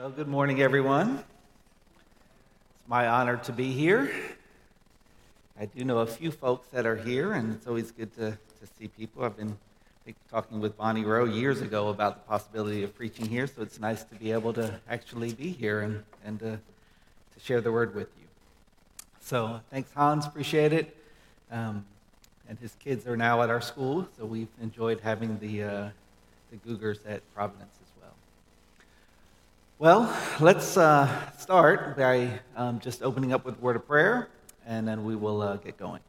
Well, good morning, everyone. It's my honor to be here. I do know a few folks that are here, and it's always good to, to see people. I've been talking with Bonnie Rowe years ago about the possibility of preaching here, so it's nice to be able to actually be here and, and to, to share the word with you. So, thanks, Hans. Appreciate it. Um, and his kids are now at our school, so we've enjoyed having the, uh, the Googers at Providence well, let's uh, start by um, just opening up with a word of prayer, and then we will uh, get going.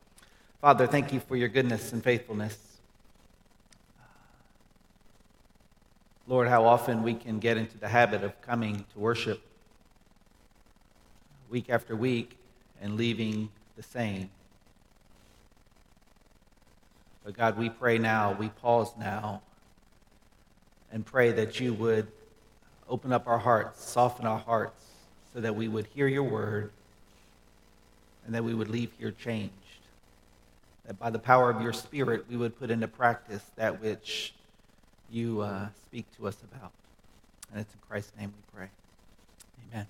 Father, thank you for your goodness and faithfulness. Lord, how often we can get into the habit of coming to worship week after week and leaving the same. But God, we pray now, we pause now, and pray that you would open up our hearts, soften our hearts, so that we would hear your word and that we would leave here changed. That by the power of your spirit, we would put into practice that which you uh, speak to us about. And it's in Christ's name we pray. Amen.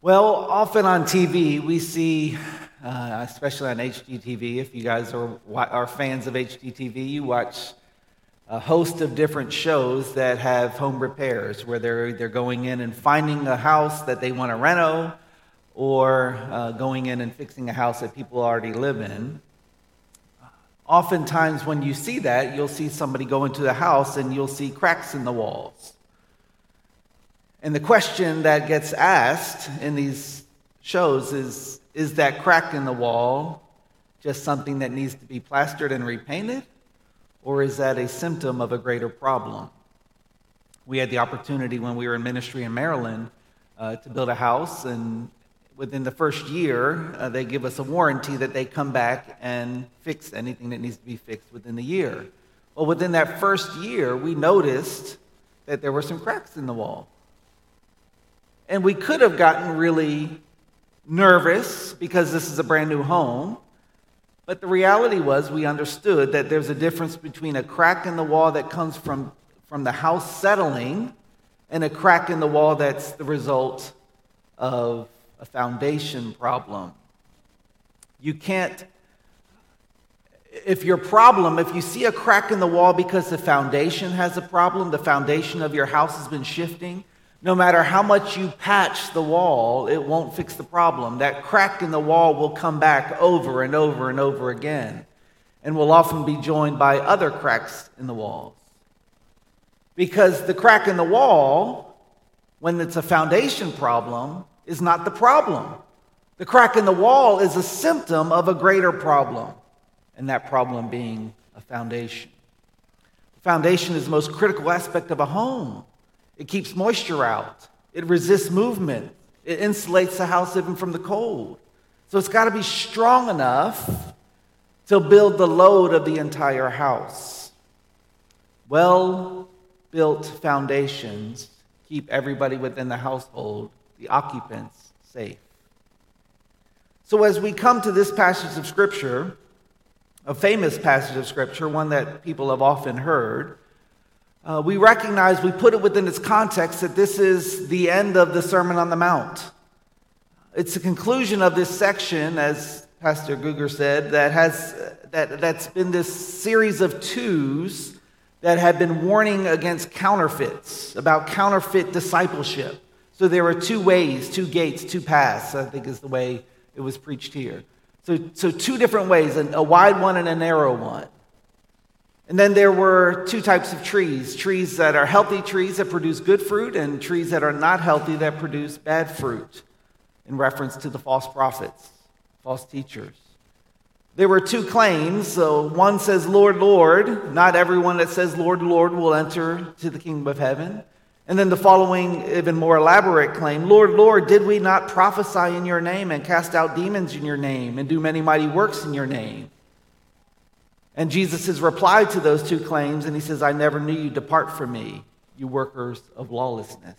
Well, often on TV, we see, uh, especially on HGTV, if you guys are, are fans of HGTV, you watch a host of different shows that have home repairs where they're, they're going in and finding a house that they want to reno or uh, going in and fixing a house that people already live in. Oftentimes, when you see that, you'll see somebody go into the house and you'll see cracks in the walls. And the question that gets asked in these shows is Is that crack in the wall just something that needs to be plastered and repainted? Or is that a symptom of a greater problem? We had the opportunity when we were in ministry in Maryland uh, to build a house, and within the first year, uh, they give us a warranty that they come back and fix anything that needs to be fixed within the year. Well, within that first year, we noticed that there were some cracks in the wall. And we could have gotten really nervous because this is a brand new home. But the reality was, we understood that there's a difference between a crack in the wall that comes from, from the house settling and a crack in the wall that's the result of a foundation problem. You can't, if your problem, if you see a crack in the wall because the foundation has a problem, the foundation of your house has been shifting, no matter how much you patch the wall, it won't fix the problem. That crack in the wall will come back over and over and over again and will often be joined by other cracks in the walls. Because the crack in the wall, when it's a foundation problem, is not the problem. The crack in the wall is a symptom of a greater problem, and that problem being a foundation. The foundation is the most critical aspect of a home. It keeps moisture out. It resists movement. It insulates the house even from the cold. So it's got to be strong enough to build the load of the entire house. Well built foundations keep everybody within the household, the occupants, safe. So as we come to this passage of Scripture, a famous passage of Scripture, one that people have often heard, uh, we recognize, we put it within its context that this is the end of the Sermon on the Mount. It's the conclusion of this section, as Pastor Guger said, that has that, that's been this series of twos that have been warning against counterfeits, about counterfeit discipleship. So there are two ways, two gates, two paths, I think is the way it was preached here. So, so two different ways, a wide one and a narrow one. And then there were two types of trees trees that are healthy trees that produce good fruit, and trees that are not healthy that produce bad fruit, in reference to the false prophets, false teachers. There were two claims. So one says, Lord, Lord. Not everyone that says, Lord, Lord, will enter to the kingdom of heaven. And then the following, even more elaborate claim Lord, Lord, did we not prophesy in your name and cast out demons in your name and do many mighty works in your name? And Jesus has replied to those two claims, and he says, I never knew you. Depart from me, you workers of lawlessness.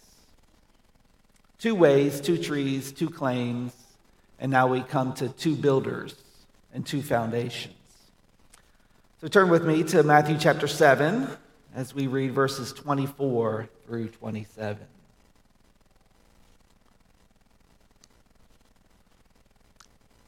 Two ways, two trees, two claims, and now we come to two builders and two foundations. So turn with me to Matthew chapter 7, as we read verses 24 through 27.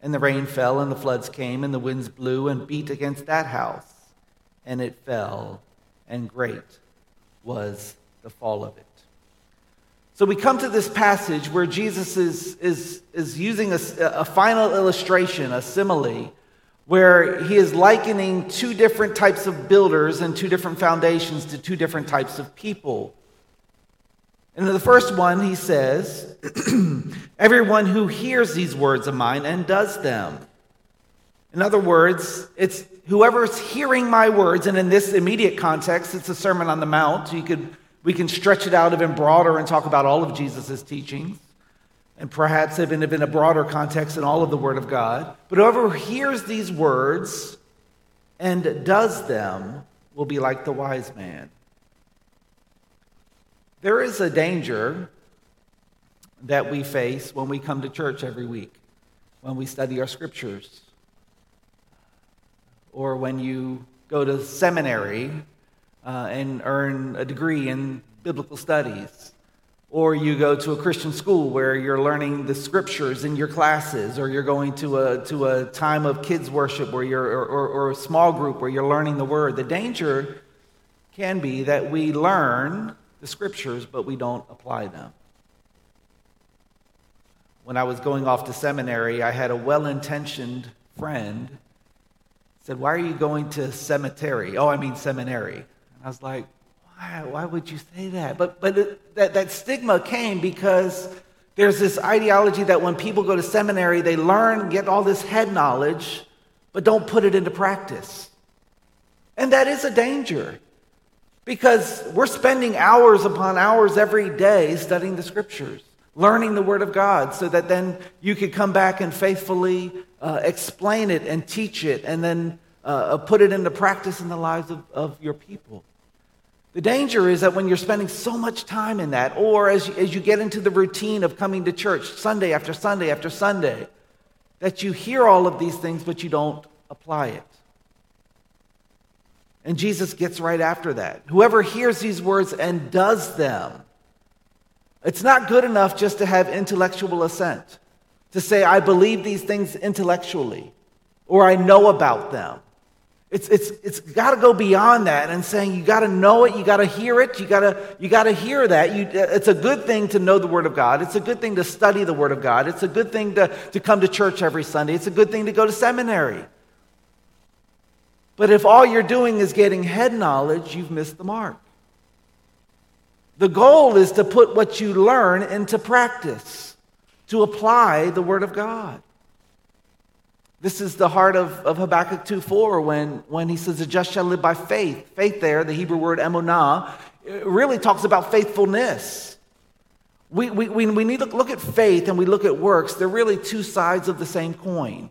And the rain fell, and the floods came, and the winds blew and beat against that house, and it fell, and great was the fall of it. So we come to this passage where Jesus is, is, is using a, a final illustration, a simile, where he is likening two different types of builders and two different foundations to two different types of people. And in the first one, he says, Everyone who hears these words of mine and does them. In other words, it's whoever's hearing my words, and in this immediate context, it's a Sermon on the Mount. You could, we can stretch it out even broader and talk about all of Jesus' teachings, and perhaps even in a broader context in all of the Word of God. But whoever hears these words and does them will be like the wise man. There is a danger that we face when we come to church every week, when we study our scriptures, or when you go to seminary uh, and earn a degree in biblical studies, or you go to a Christian school where you're learning the scriptures in your classes, or you're going to a, to a time of kids' worship where you're, or, or, or a small group where you're learning the word. The danger can be that we learn the scriptures, but we don't apply them. When I was going off to seminary, I had a well intentioned friend said, Why are you going to cemetery? Oh, I mean seminary. And I was like, Why, why would you say that? But, but it, that, that stigma came because there's this ideology that when people go to seminary, they learn, get all this head knowledge, but don't put it into practice. And that is a danger. Because we're spending hours upon hours every day studying the scriptures, learning the Word of God, so that then you could come back and faithfully uh, explain it and teach it and then uh, uh, put it into practice in the lives of, of your people. The danger is that when you're spending so much time in that, or as you, as you get into the routine of coming to church Sunday after Sunday after Sunday, that you hear all of these things, but you don't apply it. And Jesus gets right after that. Whoever hears these words and does them, it's not good enough just to have intellectual assent, to say, I believe these things intellectually, or I know about them. It's, it's, it's got to go beyond that and saying you got to know it, you got to hear it, you got to you got to hear that. You, it's a good thing to know the Word of God. It's a good thing to study the Word of God. It's a good thing to, to come to church every Sunday. It's a good thing to go to seminary. But if all you're doing is getting head knowledge, you've missed the mark. The goal is to put what you learn into practice, to apply the Word of God. This is the heart of, of Habakkuk 2.4 when, when he says, the just shall live by faith. Faith there, the Hebrew word emunah, really talks about faithfulness. We, we, we, we need to look at faith and we look at works. They're really two sides of the same coin.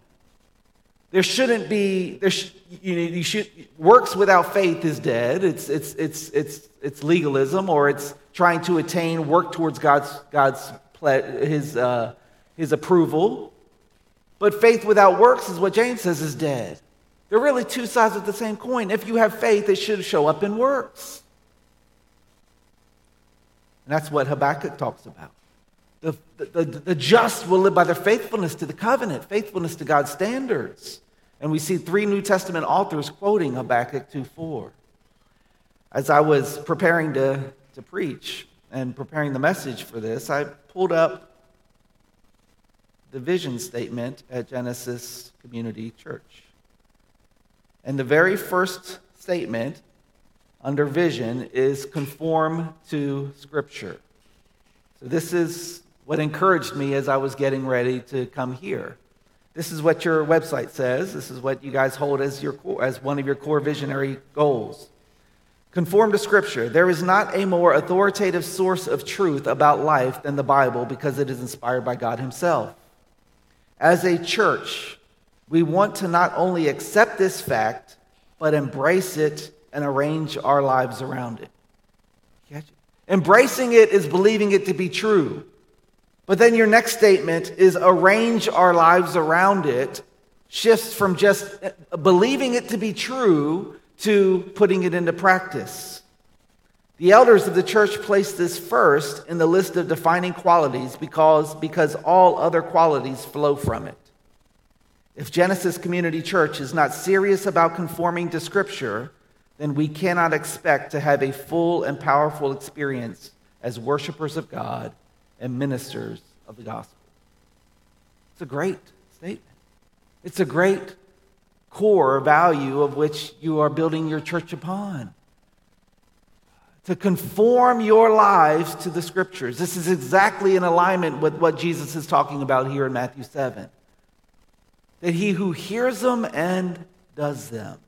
There shouldn't be, there sh, you, know, you should, works without faith is dead. It's, it's, it's, it's, it's legalism or it's trying to attain, work towards God's, God's his, uh, his approval. But faith without works is what James says is dead. They're really two sides of the same coin. If you have faith, it should show up in works. And that's what Habakkuk talks about. The, the, the, just will live by their faithfulness to the covenant, faithfulness to God's standards. And we see three New Testament authors quoting Habakkuk 2.4. As I was preparing to, to preach and preparing the message for this, I pulled up the vision statement at Genesis Community Church. And the very first statement under vision is conform to Scripture. So this is what encouraged me as I was getting ready to come here. This is what your website says. This is what you guys hold as, your as one of your core visionary goals. Conform to Scripture. There is not a more authoritative source of truth about life than the Bible because it is inspired by God Himself. As a church, we want to not only accept this fact, but embrace it and arrange our lives around it. Embracing it is believing it to be true. But then your next statement is arrange our lives around it, shifts from just believing it to be true to putting it into practice. The elders of the church placed this first in the list of defining qualities because, because all other qualities flow from it. If Genesis Community Church is not serious about conforming to Scripture, then we cannot expect to have a full and powerful experience as worshipers of God and ministers of the gospel. It's a great statement. It's a great core value of which you are building your church upon. To conform your lives to the scriptures. This is exactly in alignment with what Jesus is talking about here in Matthew 7. That he who hears them and does them.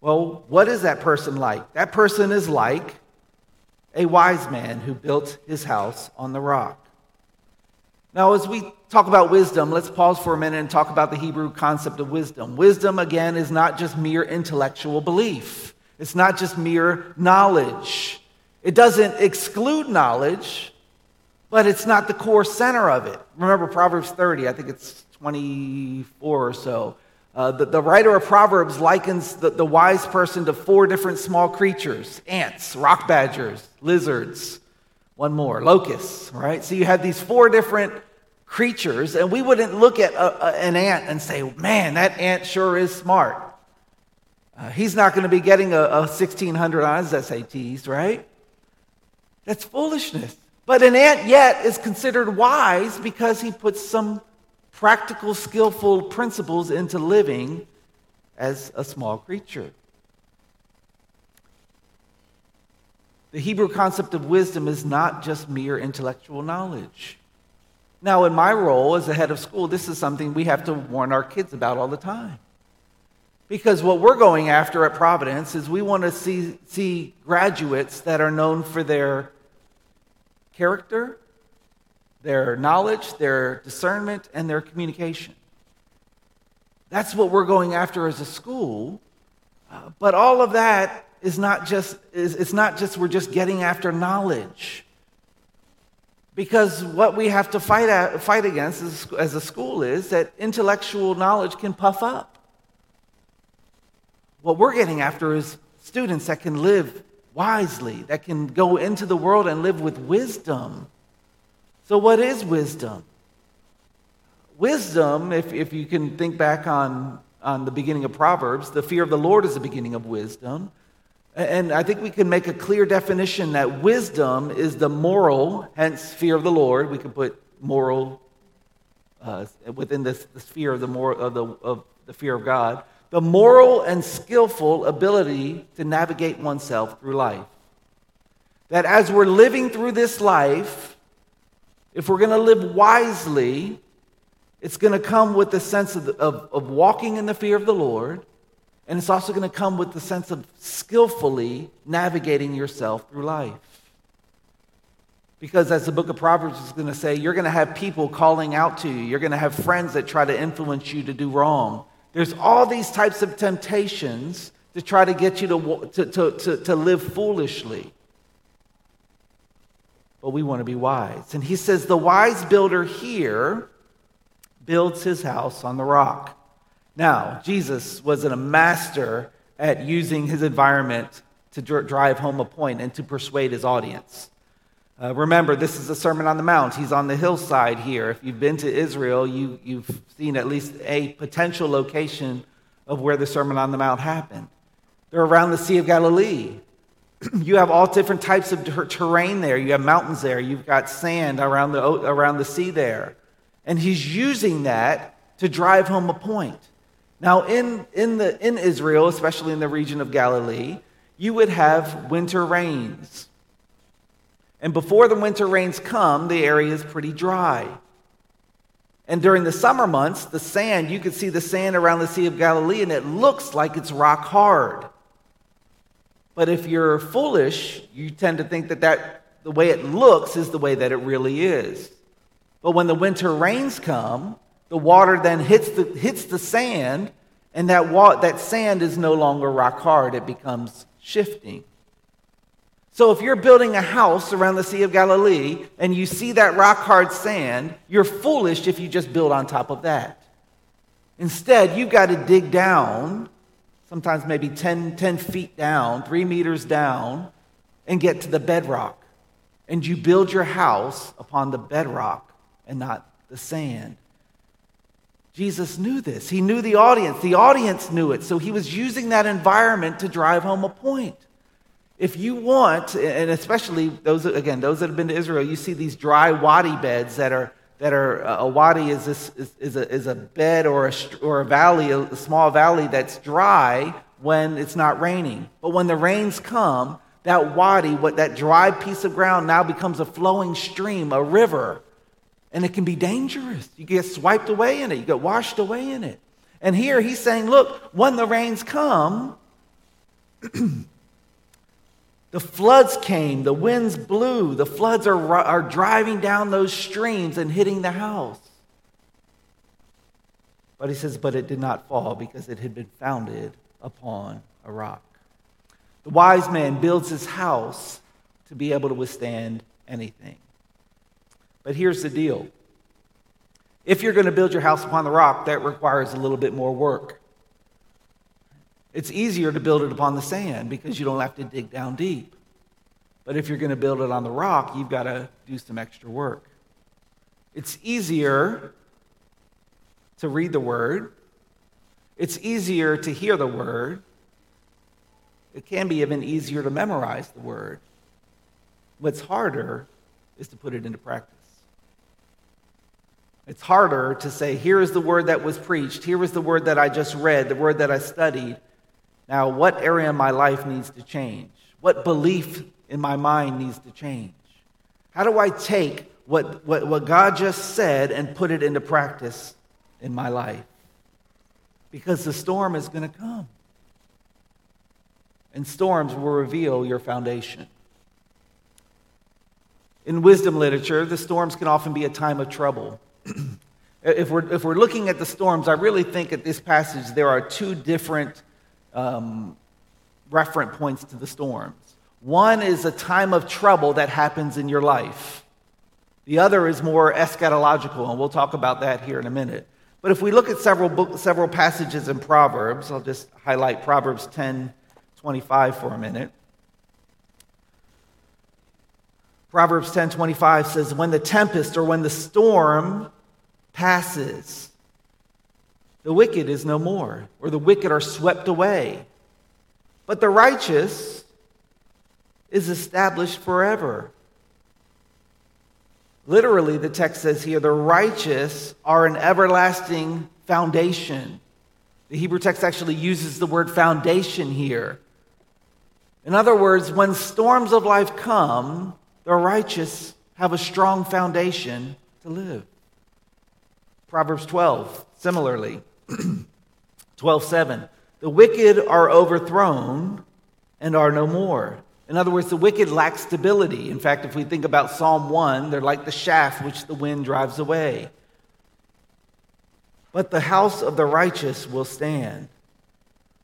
Well, what is that person like? That person is like a wise man who built his house on the rock. Now, as we talk about wisdom, let's pause for a minute and talk about the Hebrew concept of wisdom. Wisdom, again, is not just mere intellectual belief, it's not just mere knowledge. It doesn't exclude knowledge, but it's not the core center of it. Remember Proverbs 30, I think it's 24 or so. Uh, the, the, writer of Proverbs likens the, the wise person to four different small creatures ants, rock badgers, lizards, one more, locusts, right? So you have these four different creatures, and we wouldn't look at a, a, an ant and say, man, that ant sure is smart. Uh, he's not going to be getting a, a 1600 on his SATs, right? That's foolishness. But an ant yet is considered wise because he puts some practical, skillful principles into living as a small creature. The Hebrew concept of wisdom is not just mere intellectual knowledge. Now, in my role as a head of school, this is something we have to warn our kids about all the time. Because what we're going after at Providence is we want to see, see graduates that are known for their character, their knowledge, their discernment, and their communication. That's what we're going after as a school. Uh, but all of that is not just is, it's not just we're just getting after knowledge. Because what we have to fight, at, fight against as, as a school is that intellectual knowledge can puff up. What we're getting after is students that can live wisely, that can go into the world and live with wisdom. So, what is wisdom? Wisdom, if, if you can think back on, on the beginning of Proverbs, the fear of the Lord is the beginning of wisdom. And I think we can make a clear definition that wisdom is the moral, hence fear of the Lord. We can put moral uh, within this, the sphere of the, moral, of, the, of the fear of God. The moral and skillful ability to navigate oneself through life. That as we're living through this life, if we're going to live wisely, it's going to come with the sense of, of, of walking in the fear of the Lord and it's also going to come with the sense of skillfully navigating yourself through life. Because as the book of Proverbs is going to say, you're going to have people calling out to you. You're going to have friends that try to influence you to do wrong. There's all these types of temptations to try to get you to, to, to, to, to live foolishly. But we want to be wise. And he says, the wise builder here builds his house on the rock. Now, Jesus was a master at using his environment to dr- drive home a point and to persuade his audience. Uh, remember, this is a Sermon on the Mount. He's on the hillside here. If you've been to Israel, you, you've seen at least a potential location of where the Sermon on the Mount happened. They're around the Sea of Galilee. You have all different types of ter- terrain there. You have mountains there. You've got sand around the, around the sea there. And he's using that to drive home a point. Now, in, in, the, in Israel, especially in the region of Galilee, you would have winter rains. And before the winter rains come, the area is pretty dry. And during the summer months, the sand, you could see the sand around the Sea of Galilee, and it looks like it's rock hard. But if you're foolish, you tend to think that, that the way it looks is the way that it really is. But when the winter rains come, the water then hits the, hits the sand, and that, wa- that sand is no longer rock hard, it becomes shifting. So if you're building a house around the Sea of Galilee and you see that rock hard sand, you're foolish if you just build on top of that. Instead, you've got to dig down, sometimes maybe 10, 10 feet down, three meters down, and get to the bedrock. And you build your house upon the bedrock and not the sand. Jesus knew this. He knew the audience. The audience knew it. So he was using that environment to drive home a point. If you want, and especially those, again, those that have been to Israel, you see these dry wadi beds that are, that are uh, a wadi is, this, is, is, a, is a bed or a, or a valley, a small valley that's dry when it's not raining. But when the rains come, that wadi, what, that dry piece of ground now becomes a flowing stream, a river. And it can be dangerous. You get swiped away in it, you get washed away in it. And here he's saying, look, when the rains come, The floods came, the winds blew, the floods are, are driving down those streams and hitting the house. But he says, but it did not fall because it had been founded upon a rock. The wise man builds his house to be able to withstand anything. But here's the deal if you're going to build your house upon the rock, that requires a little bit more work. It's easier to build it upon the sand because you don't have to dig down deep. But if you're going to build it on the rock, you've got to do some extra work. It's easier to read the word, it's easier to hear the word. It can be even easier to memorize the word. What's harder is to put it into practice. It's harder to say, here is the word that was preached, here is the word that I just read, the word that I studied, now, what area of my life needs to change? What belief in my mind needs to change? How do I take what, what, what God just said and put it into practice in my life? Because the storm is going to come. And storms will reveal your foundation. In wisdom literature, the storms can often be a time of trouble. if, we're, if we're looking at the storms, I really think at this passage there are two different um, referent points to the storms. One is a time of trouble that happens in your life. The other is more eschatological, and we'll talk about that here in a minute. But if we look at several, book, several passages in Proverbs, I'll just highlight Proverbs 10 25 for a minute. Proverbs 10 25 says, When the tempest or when the storm passes, the wicked is no more, or the wicked are swept away. But the righteous is established forever. Literally, the text says here, the righteous are an everlasting foundation. The Hebrew text actually uses the word foundation here. In other words, when storms of life come, the righteous have a strong foundation to live. Proverbs 12, similarly. 12:7 The wicked are overthrown and are no more. In other words, the wicked lack stability. In fact, if we think about Psalm 1, they're like the chaff which the wind drives away. But the house of the righteous will stand.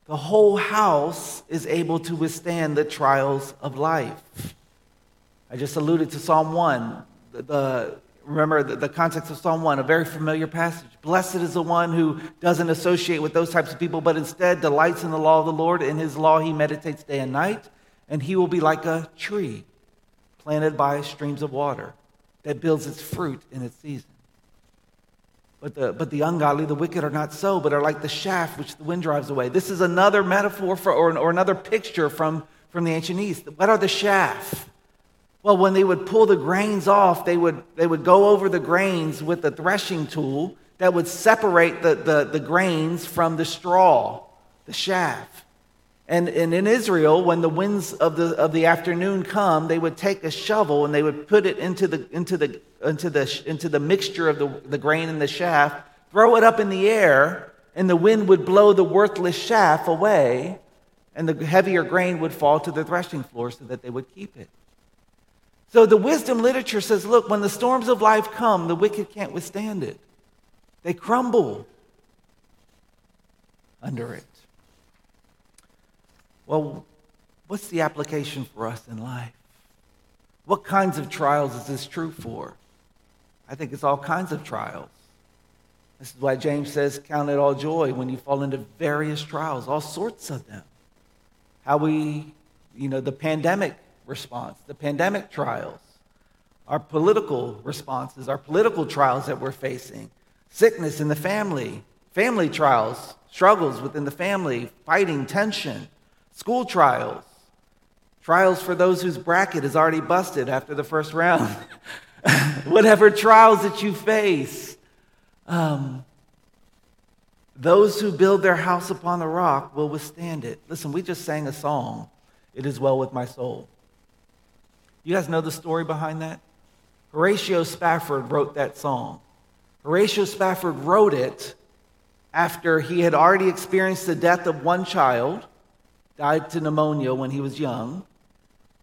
The whole house is able to withstand the trials of life. I just alluded to Psalm 1. The, the Remember the, the context of Psalm 1, a very familiar passage. Blessed is the one who doesn't associate with those types of people, but instead delights in the law of the Lord. In his law he meditates day and night, and he will be like a tree planted by streams of water that builds its fruit in its season. But the, but the ungodly, the wicked, are not so, but are like the chaff which the wind drives away. This is another metaphor for, or, or another picture from, from the ancient East. What are the chaff? Well, when they would pull the grains off, they would, they would go over the grains with a threshing tool that would separate the, the, the grains from the straw, the chaff. And, and in Israel, when the winds of the, of the afternoon come, they would take a shovel and they would put it into the, into the, into the, into the mixture of the, the grain and the chaff, throw it up in the air, and the wind would blow the worthless chaff away, and the heavier grain would fall to the threshing floor so that they would keep it. So the wisdom literature says look, when the storms of life come, the wicked can't withstand it, they crumble under it. Well, what's the application for us in life? What kinds of trials is this true for? I think it's all kinds of trials. This is why James says, Count it all joy when you fall into various trials, all sorts of them. How we, you know, the pandemic response, the pandemic trials, our political responses, our political trials that we're facing, sickness in the family, family trials, struggles within the family, fighting, tension, school trials, trials for those whose bracket is already busted after the first round, whatever trials that you face. Um, those who build their house upon the rock will withstand it. Listen, we just sang a song, It Is Well With My Soul. You guys know the story behind that? Horatio Spafford wrote that song. Horatio Spafford wrote it after he had already experienced the death of one child, died to pneumonia when he was young.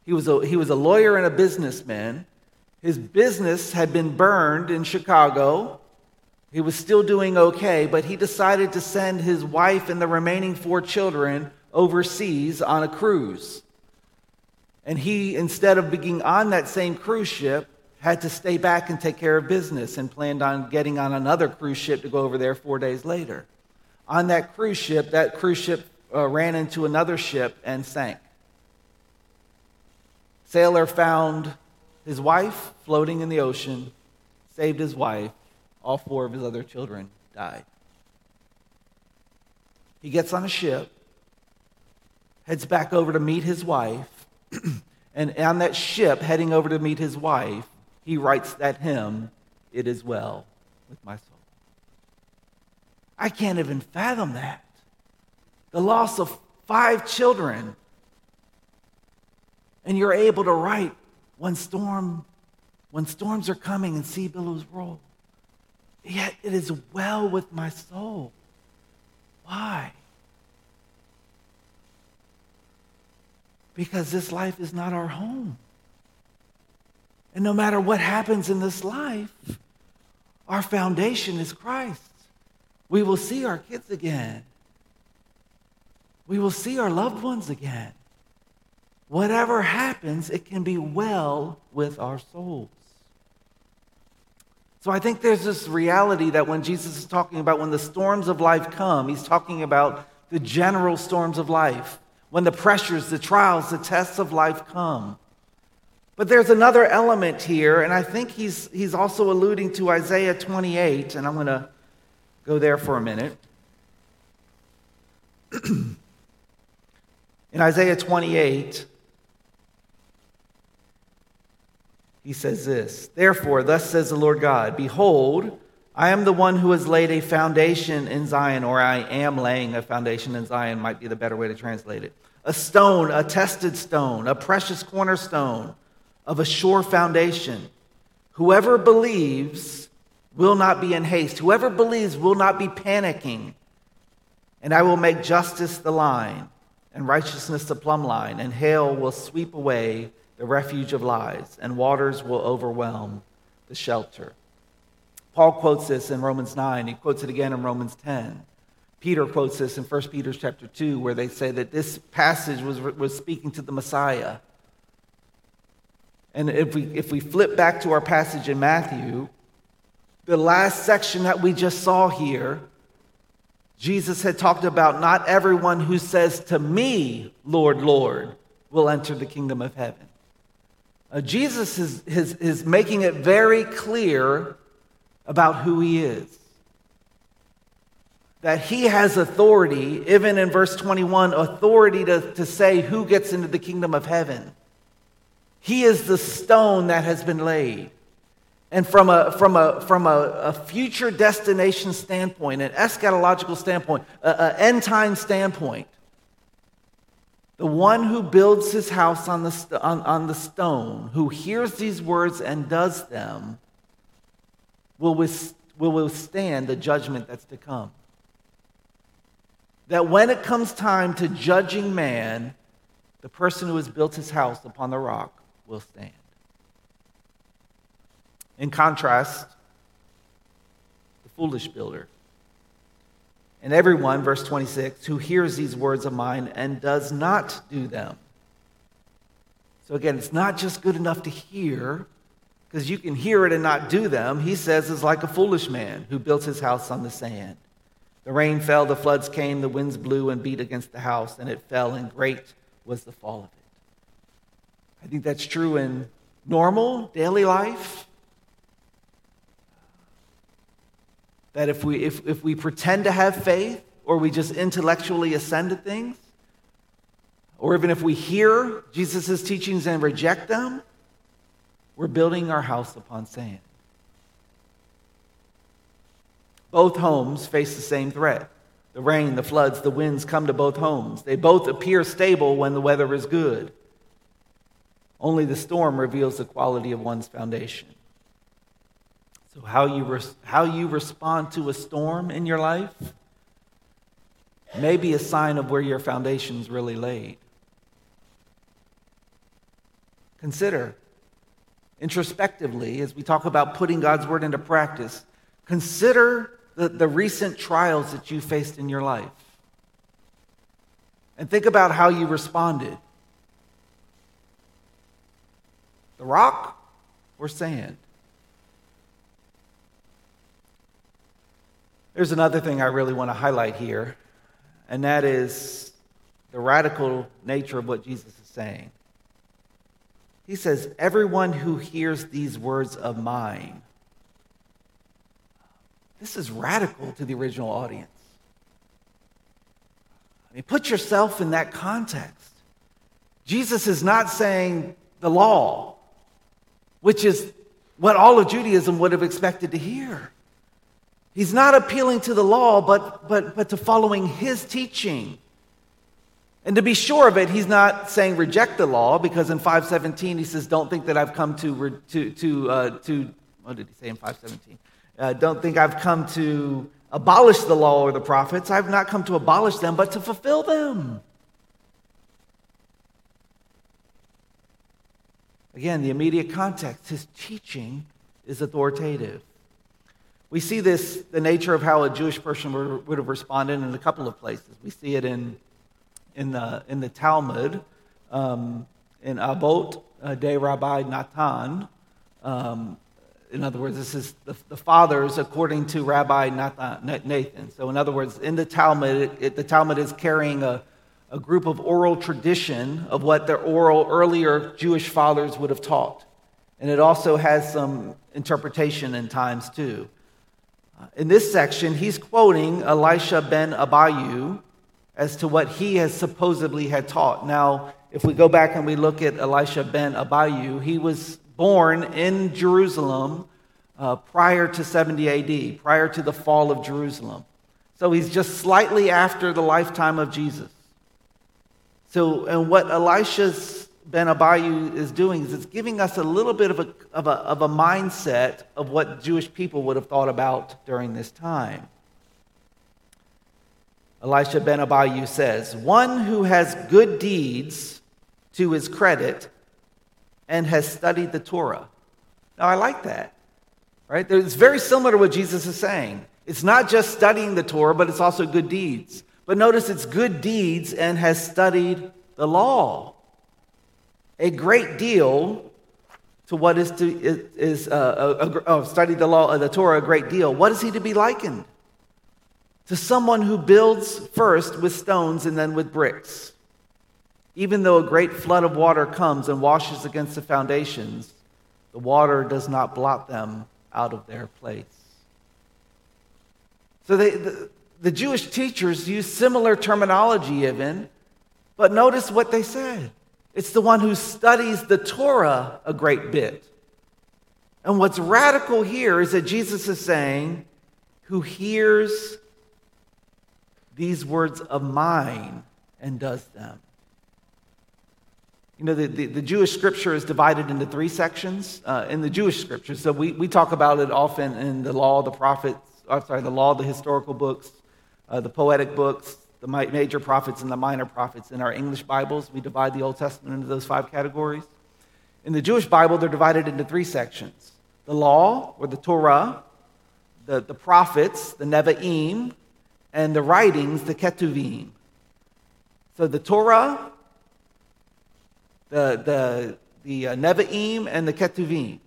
He was a, he was a lawyer and a businessman. His business had been burned in Chicago. He was still doing okay, but he decided to send his wife and the remaining four children overseas on a cruise. And he, instead of being on that same cruise ship, had to stay back and take care of business and planned on getting on another cruise ship to go over there four days later. On that cruise ship, that cruise ship uh, ran into another ship and sank. Sailor found his wife floating in the ocean, saved his wife. All four of his other children died. He gets on a ship, heads back over to meet his wife, and on that ship, heading over to meet his wife, he writes that hymn, It Is Well with My Soul. I can't even fathom that. The loss of five children. And you're able to write when storm, when storms are coming and sea billows roll. Yet it is well with my soul. Why? Because this life is not our home. And no matter what happens in this life, our foundation is Christ. We will see our kids again. We will see our loved ones again. Whatever happens, it can be well with our souls. So I think there's this reality that when Jesus is talking about when the storms of life come, he's talking about the general storms of life. When the pressures, the trials, the tests of life come. But there's another element here, and I think he's, he's also alluding to Isaiah 28, and I'm going to go there for a minute. In Isaiah 28, he says this Therefore, thus says the Lord God Behold, I am the one who has laid a foundation in Zion, or I am laying a foundation in Zion, might be the better way to translate it. A stone, a tested stone, a precious cornerstone of a sure foundation. Whoever believes will not be in haste. Whoever believes will not be panicking. And I will make justice the line, and righteousness the plumb line, and hail will sweep away the refuge of lies, and waters will overwhelm the shelter. Paul quotes this in Romans 9. He quotes it again in Romans 10. Peter quotes this in 1 Peter chapter 2, where they say that this passage was, was speaking to the Messiah. And if we, if we flip back to our passage in Matthew, the last section that we just saw here, Jesus had talked about not everyone who says to me, Lord, Lord, will enter the kingdom of heaven. Uh, Jesus is, is, is making it very clear about who he is. That he has authority, even in verse 21, authority to, to say who gets into the kingdom of heaven. He is the stone that has been laid. And from a, from a, from a, a future destination standpoint, an eschatological standpoint, an end time standpoint, The one who builds his house on the, on, on the stone, who hears these words and does them, will, withstand the judgment that's to come. That when it comes time to judging man, the person who has built his house upon the rock will stand. In contrast, the foolish builder. And everyone, verse 26, who hears these words of mine and does not do them. So again, it's not just good enough to hear, because you can hear it and not do them. He says is like a foolish man who built his house on the sand. The rain fell, the floods came, the winds blew and beat against the house, and it fell, and great was the fall of it. I think that's true in normal daily life. That if we, if, if we pretend to have faith, or we just intellectually ascend to things, or even if we hear Jesus' teachings and reject them, we're building our house upon sand. Both homes face the same threat. The rain, the floods, the winds come to both homes. They both appear stable when the weather is good. Only the storm reveals the quality of one's foundation. So, how you, res- how you respond to a storm in your life may be a sign of where your foundation's really laid. Consider introspectively as we talk about putting God's word into practice. Consider the, the recent trials that you faced in your life. And think about how you responded. The rock or sand? There's another thing I really want to highlight here, and that is the radical nature of what Jesus is saying. He says, Everyone who hears these words of mine. This is radical to the original audience. I mean, put yourself in that context. Jesus is not saying the law, which is what all of Judaism would have expected to hear. He's not appealing to the law, but, but, but to following his teaching. And to be sure of it, he's not saying reject the law, because in 517 he says, Don't think that I've come to, to, to, uh, to what did he say in 517? Uh, don't think I've come to abolish the law or the prophets. I've not come to abolish them, but to fulfill them. Again, the immediate context, his teaching is authoritative. We see this, the nature of how a Jewish person would, would have responded in a couple of places. We see it in, in, the, in the Talmud, um, in Avot uh, de Rabbi Natan. Um, in other words, this is the, the, fathers according to Rabbi Nathan. So, in other words, in the Talmud, it, the Talmud is carrying a, a group of oral tradition of what the oral earlier Jewish fathers would have taught. And it also has some interpretation in times too. In this section, he's quoting Elisha ben Abuyah as to what he has supposedly had taught. Now, if we go back and we look at Elisha ben Abuyah, he was born in Jerusalem uh, prior to 70 AD, prior to the fall of Jerusalem. So he's just slightly after the lifetime of Jesus. So, and what Elisha's Ben Abuyah is doing is it's giving us a little bit of a, of, a, of a mindset of what Jewish people would have thought about during this time. Elisha Ben Abuyah says, One who has good deeds to his credit and has studied the Torah. Now, I like that. Right? It's very similar to what Jesus is saying. It's not just studying the Torah, but it's also good deeds. But notice it's good deeds and has studied the law a great deal to what is to is, is uh, a, oh, study the law of the Torah a great deal. What is he to be likened? To someone who builds first with stones and then with bricks. Even though a great flood of water comes and washes against the foundations, the water does not blot them out of their place. So they, the, the Jewish teachers use similar terminology, even, but notice what they said. It's the one who studies the Torah a great bit. And what's radical here is that Jesus is saying, who hears these words of mine and does them. You know, the, the, the Jewish scripture is divided into three sections uh, in the Jewish scripture. So we, we talk about it often in the law, the prophets, I'm sorry, the law, the historical books, uh, the poetic books, the major prophets, and the minor prophets. In our English Bibles, we divide the Old Testament into those five categories. In the Jewish Bible, they're divided into three sections the law, or the Torah, the, the prophets, the Nevi'im, and the writings, the Ketuvim. So the Torah, the, the, the uh, Nevi'im, and the Ketuvim.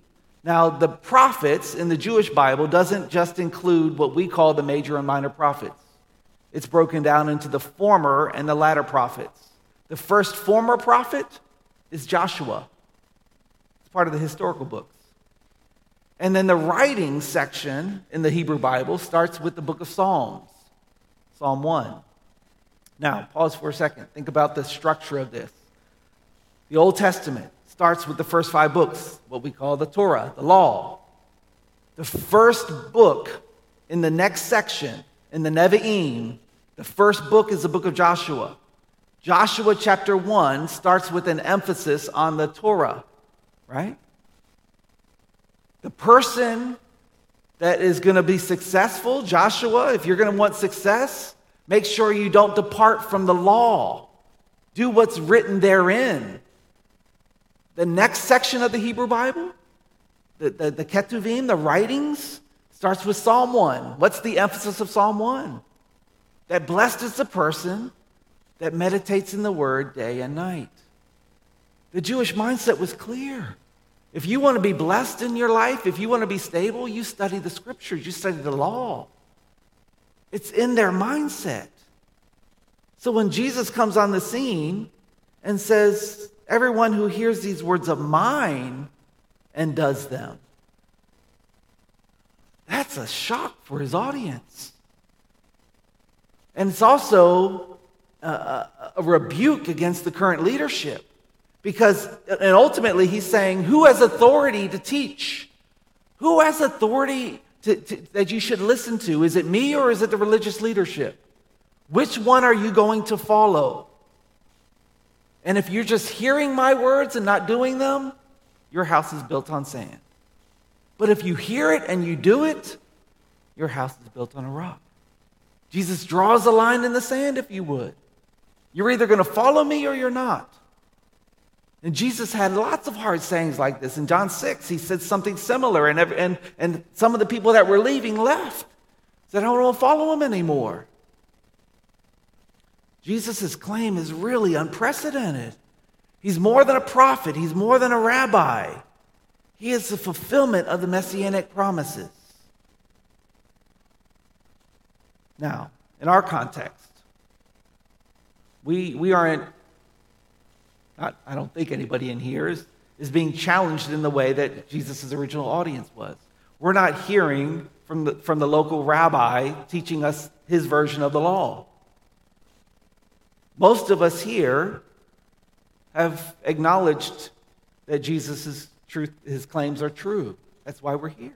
Now, the prophets in the Jewish Bible doesn't just include what we call the major and minor prophets. It's broken down into the former and the latter prophets. The first former prophet is Joshua. It's part of the historical books. And then the writing section in the Hebrew Bible starts with the book of Psalms, Psalm 1. Now, pause for a second. Think about the structure of this. The Old Testament starts with the first five books, what we call the Torah, the law. The first book in the next section, in the Nevi'im, the first book is the book of Joshua. Joshua chapter 1 starts with an emphasis on the Torah, right? The person that is going to be successful, Joshua, if you're going to want success, make sure you don't depart from the law. Do what's written therein. The next section of the Hebrew Bible, the, the, the Ketuvim, the writings, starts with Psalm 1. What's the emphasis of Psalm 1? That blessed is the person that meditates in the word day and night. The Jewish mindset was clear. If you want to be blessed in your life, if you want to be stable, you study the scriptures, you study the law. It's in their mindset. So when Jesus comes on the scene and says, Everyone who hears these words of mine and does them, that's a shock for his audience. And it's also a, a rebuke against the current leadership. Because, and ultimately, he's saying, who has authority to teach? Who has authority to, to, that you should listen to? Is it me or is it the religious leadership? Which one are you going to follow? And if you're just hearing my words and not doing them, your house is built on sand. But if you hear it and you do it, your house is built on a rock. Jesus draws a line in the sand, if you would. You're either going to follow me or you're not. And Jesus had lots of hard sayings like this. In John 6, he said something similar, and, and, and some of the people that were leaving left. Said, I don't want to follow him anymore. Jesus' claim is really unprecedented. He's more than a prophet, he's more than a rabbi. He is the fulfillment of the messianic promises. Now, in our context, we, we aren't not, I don't think anybody in here is, is being challenged in the way that Jesus' original audience was. We're not hearing from the, from the local rabbi teaching us his version of the law. Most of us here have acknowledged that Jesus' truth, his claims are true. That's why we're here.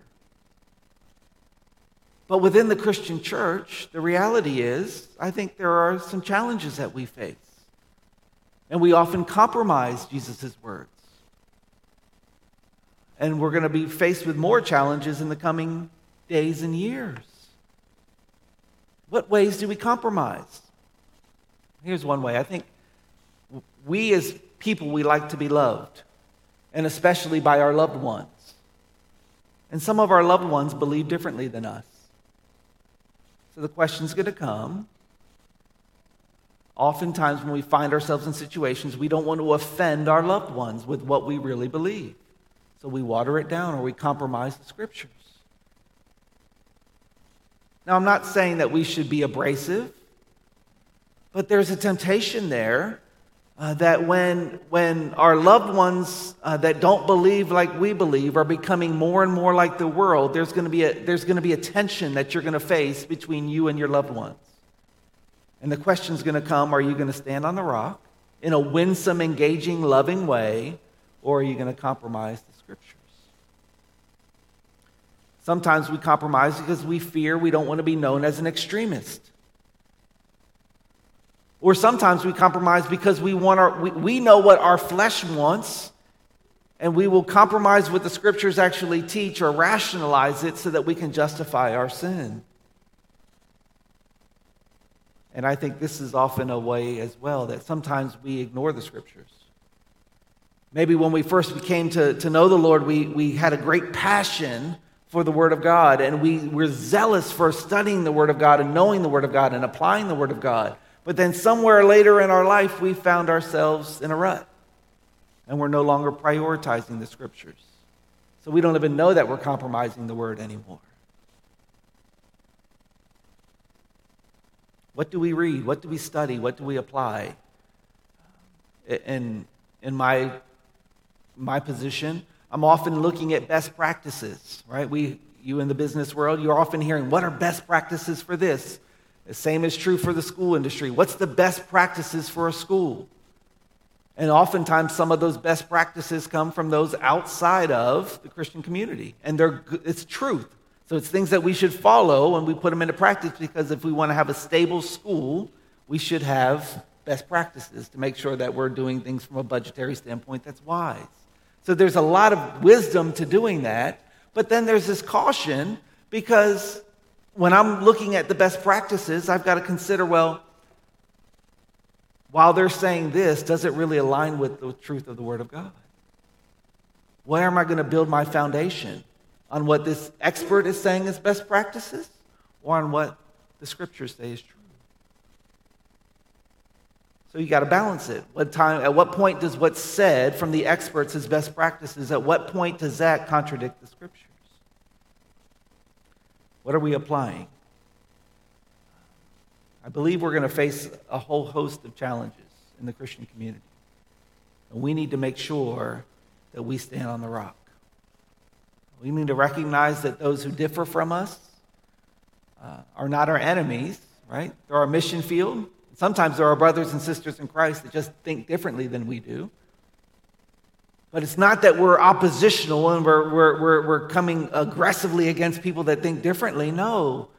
But within the Christian church, the reality is, I think there are some challenges that we face. And we often compromise Jesus' words. And we're going to be faced with more challenges in the coming days and years. What ways do we compromise? Here's one way. I think we as people, we like to be loved, and especially by our loved ones. And some of our loved ones believe differently than us. So the question's going to come Oftentimes, when we find ourselves in situations, we don't want to offend our loved ones with what we really believe. So we water it down or we compromise the scriptures. Now, I'm not saying that we should be abrasive, but there's a temptation there uh, that when, when our loved ones uh, that don't believe like we believe are becoming more and more like the world, there's going to be a, there's going to be a tension that you're going to face between you and your loved ones. And the question is going to come are you going to stand on the rock in a winsome, engaging, loving way, or are you going to compromise the scriptures? Sometimes we compromise because we fear we don't want to be known as an extremist. Or sometimes we compromise because we, want our, we, we know what our flesh wants, and we will compromise what the scriptures actually teach or rationalize it so that we can justify our sin. And I think this is often a way as well that sometimes we ignore the scriptures. Maybe when we first came to, to know the Lord, we, we had a great passion for the Word of God, and we were zealous for studying the Word of God and knowing the Word of God and applying the Word of God. But then somewhere later in our life, we found ourselves in a rut, and we're no longer prioritizing the Scriptures. So we don't even know that we're compromising the Word anymore. What do we read? What do we study? What do we apply? In, in my, my position, I'm often looking at best practices, right? We, you in the business world, you're often hearing, what are best practices for this? The same is true for the school industry. What's the best practices for a school? And oftentimes, some of those best practices come from those outside of the Christian community. And they're, it's truth. So it's things that we should follow and we put them into practice because if we want to have a stable school, we should have best practices to make sure that we're doing things from a budgetary standpoint that's wise. So there's a lot of wisdom to doing that. But then there's this caution because when I'm looking at the best practices, I've got to consider well, while they're saying this, does it really align with the truth of the Word of God? Where am I going to build my foundation? On what this expert is saying is best practices or on what the scriptures say is true? So you got to balance it. What time, at what point does what's said from the experts as best practices, at what point does that contradict the scriptures? What are we applying? I believe we're going to face a whole host of challenges in the Christian community. And we need to make sure that we stand on the rock. We need to recognize that those who differ from us uh, are not our enemies, right? They're our mission field. Sometimes there are our brothers and sisters in Christ that just think differently than we do. But it's not that we're oppositional and we're, we're, we're, we're coming aggressively against people that think differently. No,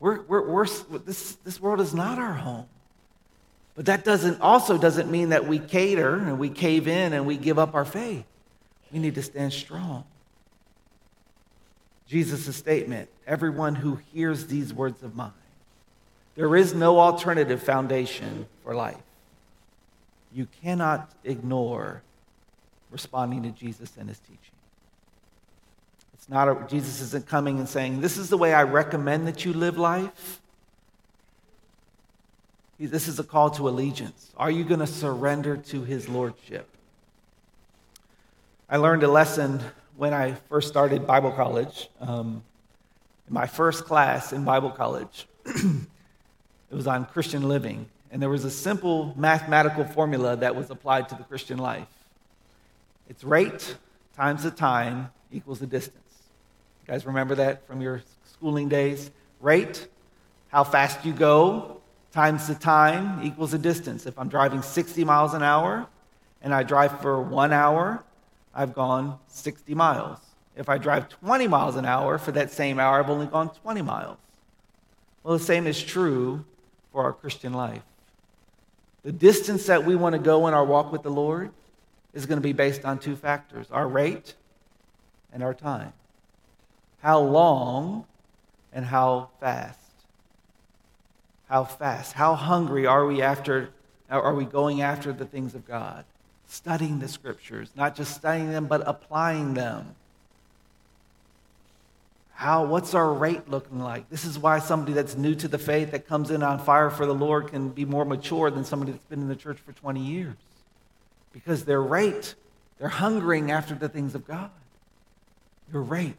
we're, we're, we're, this, this world is not our home. But that doesn't, also doesn't mean that we cater and we cave in and we give up our faith. We need to stand strong. Jesus' statement everyone who hears these words of mine there is no alternative foundation for life. You cannot ignore responding to Jesus and his teaching. It's not a, Jesus isn't coming and saying, This is the way I recommend that you live life. This is a call to allegiance. Are you going to surrender to his lordship? I learned a lesson when I first started Bible college. Um, my first class in Bible college, It was on Christian living. And there was a simple mathematical formula that was applied to the Christian life it's rate times the time equals the distance. You guys remember that from your schooling days? Rate, how fast you go, times the time equals the distance. If I'm driving 60 miles an hour and I drive for one hour, I've gone 60 miles. If I drive 20 miles an hour for that same hour, I've only gone 20 miles. Well, the same is true for our Christian life. The distance that we want to go in our walk with the Lord is going to be based on two factors our rate and our time. How long and how fast. How fast. How hungry are we after are we going after the things of God? Studying the scriptures, not just studying them, but applying them. How, what's our rate looking like? This is why somebody that's new to the faith that comes in on fire for the Lord can be more mature than somebody that's been in the church for 20 years. Because their rate, they're hungering after the things of God. Your rate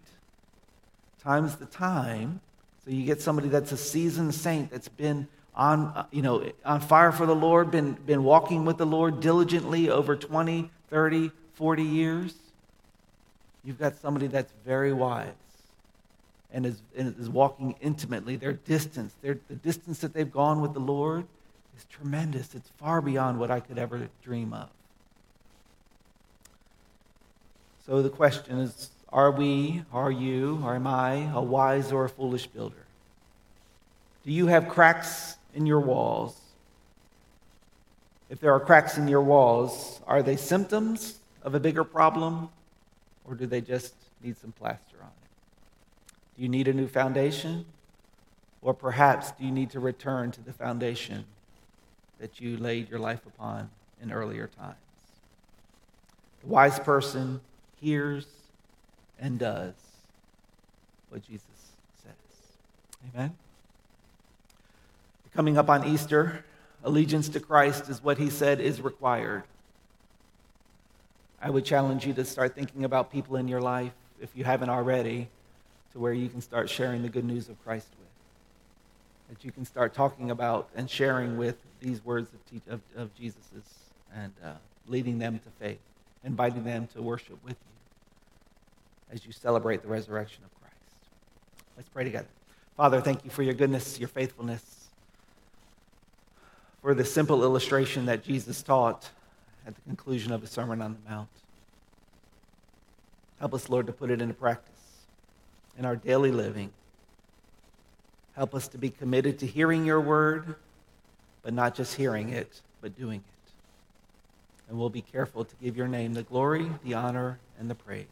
times the time. So you get somebody that's a seasoned saint that's been on, uh, you know, on fire for the Lord, been, been walking with the Lord diligently over 20, 30, 40 years. You've got somebody that's very wise and is, and is walking intimately. Their distance, their, the distance that they've gone with the Lord is tremendous. It's far beyond what I could ever dream of. So the question is are we, are you, or am I a wise or a foolish builder? Do you have cracks in your walls? If there are cracks in your walls, are they symptoms of a bigger problem, or do they just need some plaster on it? Do you need a new foundation? Or perhaps do you need to return to the foundation that you laid your life upon in earlier times? The wise person hears and does what Jesus says. Amen. Coming up on Easter, allegiance to Christ is what he said is required. I would challenge you to start thinking about people in your life, if you haven't already, to where you can start sharing the good news of Christ with. That you can start talking about and sharing with these words of, of, of Jesus's and uh, leading them to faith, inviting them to worship with you as you celebrate the resurrection of Christ. Let's pray together. Father, thank you for your goodness, your faithfulness, for the simple illustration that Jesus taught at the conclusion of the Sermon on the Mount. Help us, Lord, to put it into practice in our daily living. Help us to be committed to hearing your word, but not just hearing it, but doing it. And we'll be careful to give your name the glory, the honor, and the praise.